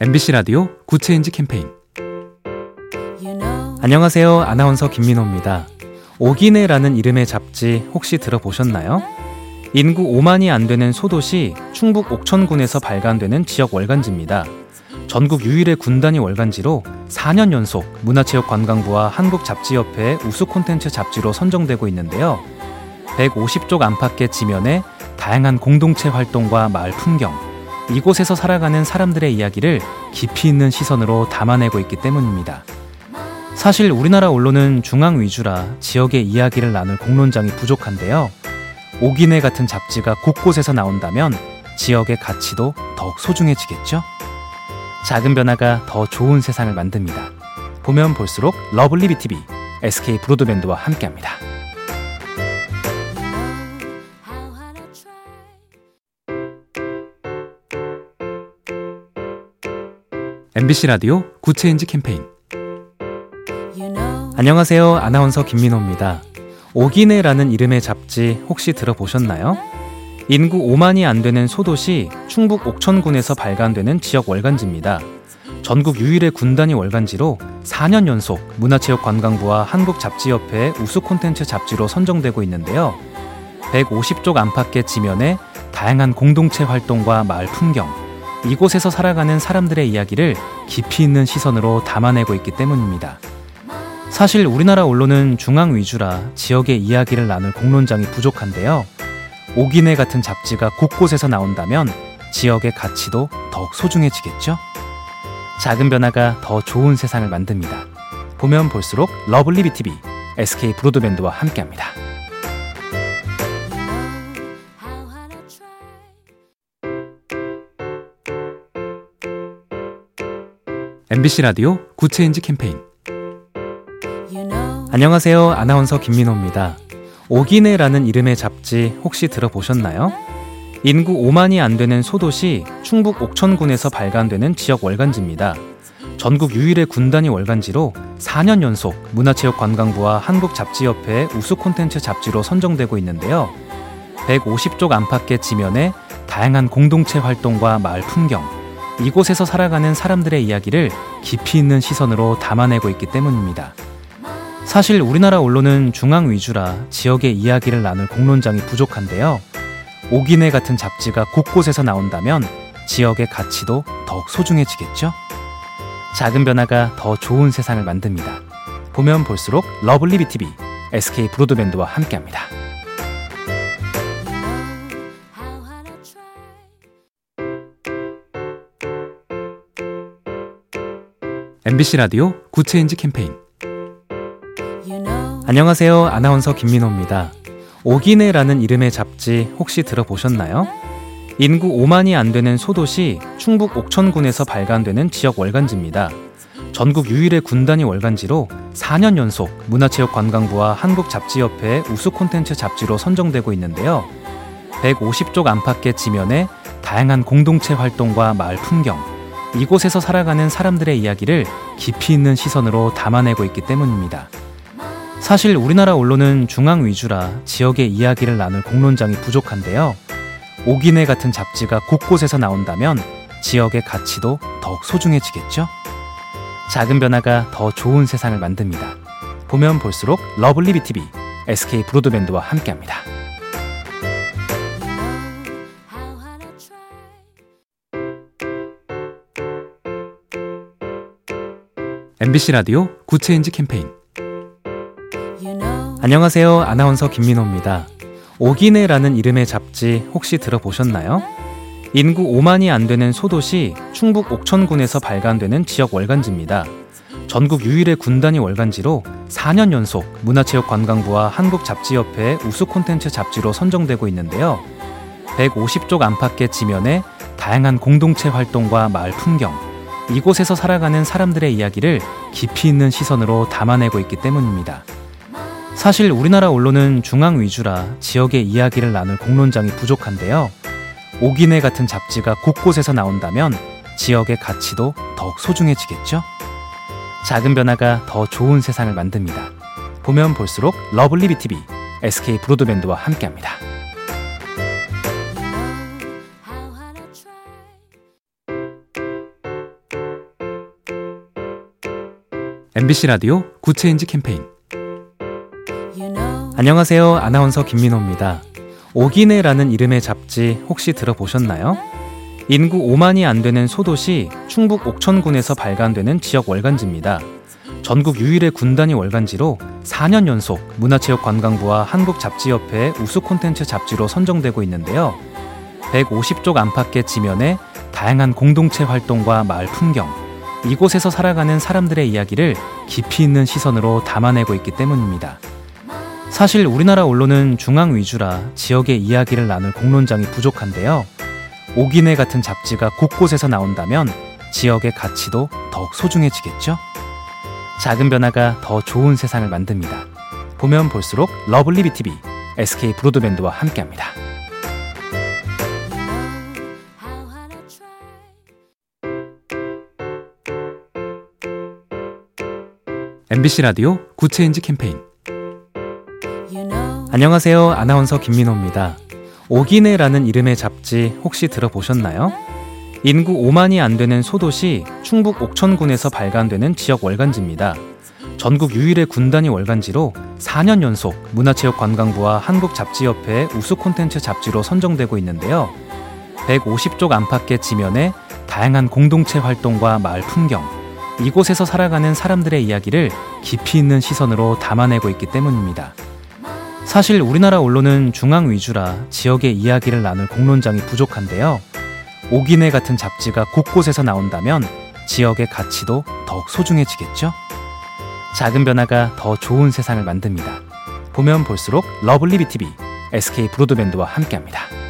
MBC 라디오 Good Change 캠페인 안녕하세요. 아나운서 김민호입니다. 옥이네라는 이름의 잡지 혹시 들어보셨나요? 인구 5만이 안 되는 소도시 충북 옥천군에서 발간되는 지역 월간지입니다. 전국 유일의 군단위 월간지로 4년 연속 문화체육관광부와 한국잡지협회 우수 콘텐츠 잡지로 선정되고 있는데요. 150쪽 안팎의 지면에 다양한 공동체 활동과 마을 풍경, 이곳에서 살아가는 사람들의 이야기를 깊이 있는 시선으로 담아내고 있기 때문입니다. 사실 우리나라 언론은 중앙 위주라 지역의 이야기를 나눌 공론장이 부족한데요. 옥이네 같은 잡지가 곳곳에서 나온다면 지역의 가치도 더욱 소중해지겠죠? 작은 변화가 더 좋은 세상을 만듭니다. 보면 볼수록 lovely B tv SK 브로드밴드와 함께합니다. MBC 라디오 Good Change 캠페인 안녕하세요. 아나운서 김민호입니다. 옥이네라는 이름의 잡지 혹시 들어보셨나요? 인구 5만이 안 되는 소도시 충북 옥천군에서 발간되는 지역 월간지입니다. 전국 유일의 군단위 월간지로 4년 연속 문화체육관광부와 한국잡지협회 우수 콘텐츠 잡지로 선정되고 있는데요. 150쪽 안팎의 지면에 다양한 공동체 활동과 마을 풍경, 이곳에서 살아가는 사람들의 이야기를 깊이 있는 시선으로 담아내고 있기 때문입니다. 사실 우리나라 언론은 중앙 위주라 지역의 이야기를 나눌 공론장이 부족한데요. 옥이네 같은 잡지가 곳곳에서 나온다면 지역의 가치도 더욱 소중해지겠죠? 작은 변화가 더 좋은 세상을 만듭니다. 보면 볼수록 lovely B tv SK 브로드밴드와 함께합니다. MBC 라디오 Good Change 캠페인 안녕하세요. 아나운서 김민호입니다. 옥이네라는 이름의 잡지 혹시 들어보셨나요? 인구 5만이 안 되는 소도시 충북 옥천군에서 발간되는 지역 월간지입니다. 전국 유일의 군단위 월간지로 4년 연속 문화체육관광부와 한국잡지협회 우수 콘텐츠 잡지로 선정되고 있는데요. 150쪽 안팎의 지면에 다양한 공동체 활동과 마을 풍경, 이곳에서 살아가는 사람들의 이야기를 깊이 있는 시선으로 담아내고 있기 때문입니다. 사실 우리나라 언론은 중앙 위주라 지역의 이야기를 나눌 공론장이 부족한데요. 옥이네 같은 잡지가 곳곳에서 나온다면 지역의 가치도 더욱 소중해지겠죠? 작은 변화가 더 좋은 세상을 만듭니다. 보면 볼수록 lovely B tv SK 브로드밴드와 함께합니다. MBC 라디오 Good Change 캠페인 안녕하세요. 아나운서 김민호입니다. 옥이네라는 이름의 잡지 혹시 들어보셨나요? 인구 5만이 안 되는 소도시 충북 옥천군에서 발간되는 지역 월간지입니다. 전국 유일의 군단위 월간지로 4년 연속 문화체육관광부와 한국잡지협회 우수 콘텐츠 잡지로 선정되고 있는데요. 150쪽 안팎의 지면에 다양한 공동체 활동과 마을 풍경, 이곳에서 살아가는 사람들의 이야기를 깊이 있는 시선으로 담아내고 있기 때문입니다. 사실 우리나라 언론은 중앙 위주라 지역의 이야기를 나눌 공론장이 부족한데요. 옥이네 같은 잡지가 곳곳에서 나온다면 지역의 가치도 더욱 소중해지겠죠? 작은 변화가 더 좋은 세상을 만듭니다. 보면 볼수록 lovely B tv SK 브로드밴드와 함께합니다. MBC 라디오 Good Change 캠페인 안녕하세요. 아나운서 김민호입니다. 옥이네라는 이름의 잡지 혹시 들어보셨나요? 인구 5만이 안 되는 소도시 충북 옥천군에서 발간되는 지역 월간지입니다. 전국 유일의 군단위 월간지로 4년 연속 문화체육관광부와 한국잡지협회 우수 콘텐츠 잡지로 선정되고 있는데요. 150쪽 안팎의 지면에 다양한 공동체 활동과 마을 풍경, 이곳에서 살아가는 사람들의 이야기를 깊이 있는 시선으로 담아내고 있기 때문입니다. 사실 우리나라 언론은 중앙 위주라 지역의 이야기를 나눌 공론장이 부족한데요. 옥이네 같은 잡지가 곳곳에서 나온다면 지역의 가치도 더욱 소중해지겠죠? 작은 변화가 더 좋은 세상을 만듭니다. 보면 볼수록 lovely B tv SK 브로드밴드와 함께합니다. MBC 라디오 Good Change 캠페인 안녕하세요. 아나운서 김민호입니다. 옥이네라는 이름의 잡지 혹시 들어보셨나요? 인구 5만이 안 되는 소도시 충북 옥천군에서 발간되는 지역 월간지입니다. 전국 유일의 군단위 월간지로 4년 연속 문화체육관광부와 한국잡지협회 우수 콘텐츠 잡지로 선정되고 있는데요. 150쪽 안팎의 지면에 다양한 공동체 활동과 마을 풍경, 이곳에서 살아가는 사람들의 이야기를 깊이 있는 시선으로 담아내고 있기 때문입니다. 사실 우리나라 언론은 중앙 위주라 지역의 이야기를 나눌 공론장이 부족한데요. 옥이네 같은 잡지가 곳곳에서 나온다면 지역의 가치도 더욱 소중해지겠죠? 작은 변화가 더 좋은 세상을 만듭니다. 보면 볼수록 lovely B tv SK 브로드밴드와 함께합니다. MBC 라디오 Good Change 캠페인 안녕하세요. 아나운서 김민호입니다. 옥이네라는 이름의 잡지 혹시 들어보셨나요? 인구 5만이 안 되는 소도시 충북 옥천군에서 발간되는 지역 월간지입니다. 전국 유일의 군단위 월간지로 4년 연속 문화체육관광부와 한국잡지협회 우수 콘텐츠 잡지로 선정되고 있는데요. 150쪽 안팎의 지면에 다양한 공동체 활동과 마을 풍경, 이곳에서 살아가는 사람들의 이야기를 깊이 있는 시선으로 담아내고 있기 때문입니다. 사실 우리나라 언론은 중앙 위주라 지역의 이야기를 나눌 공론장이 부족한데요. 옥이네 같은 잡지가 곳곳에서 나온다면 지역의 가치도 더욱 소중해지겠죠? 작은 변화가 더 좋은 세상을 만듭니다. 보면 볼수록 lovely B tv SK 브로드밴드와 함께합니다.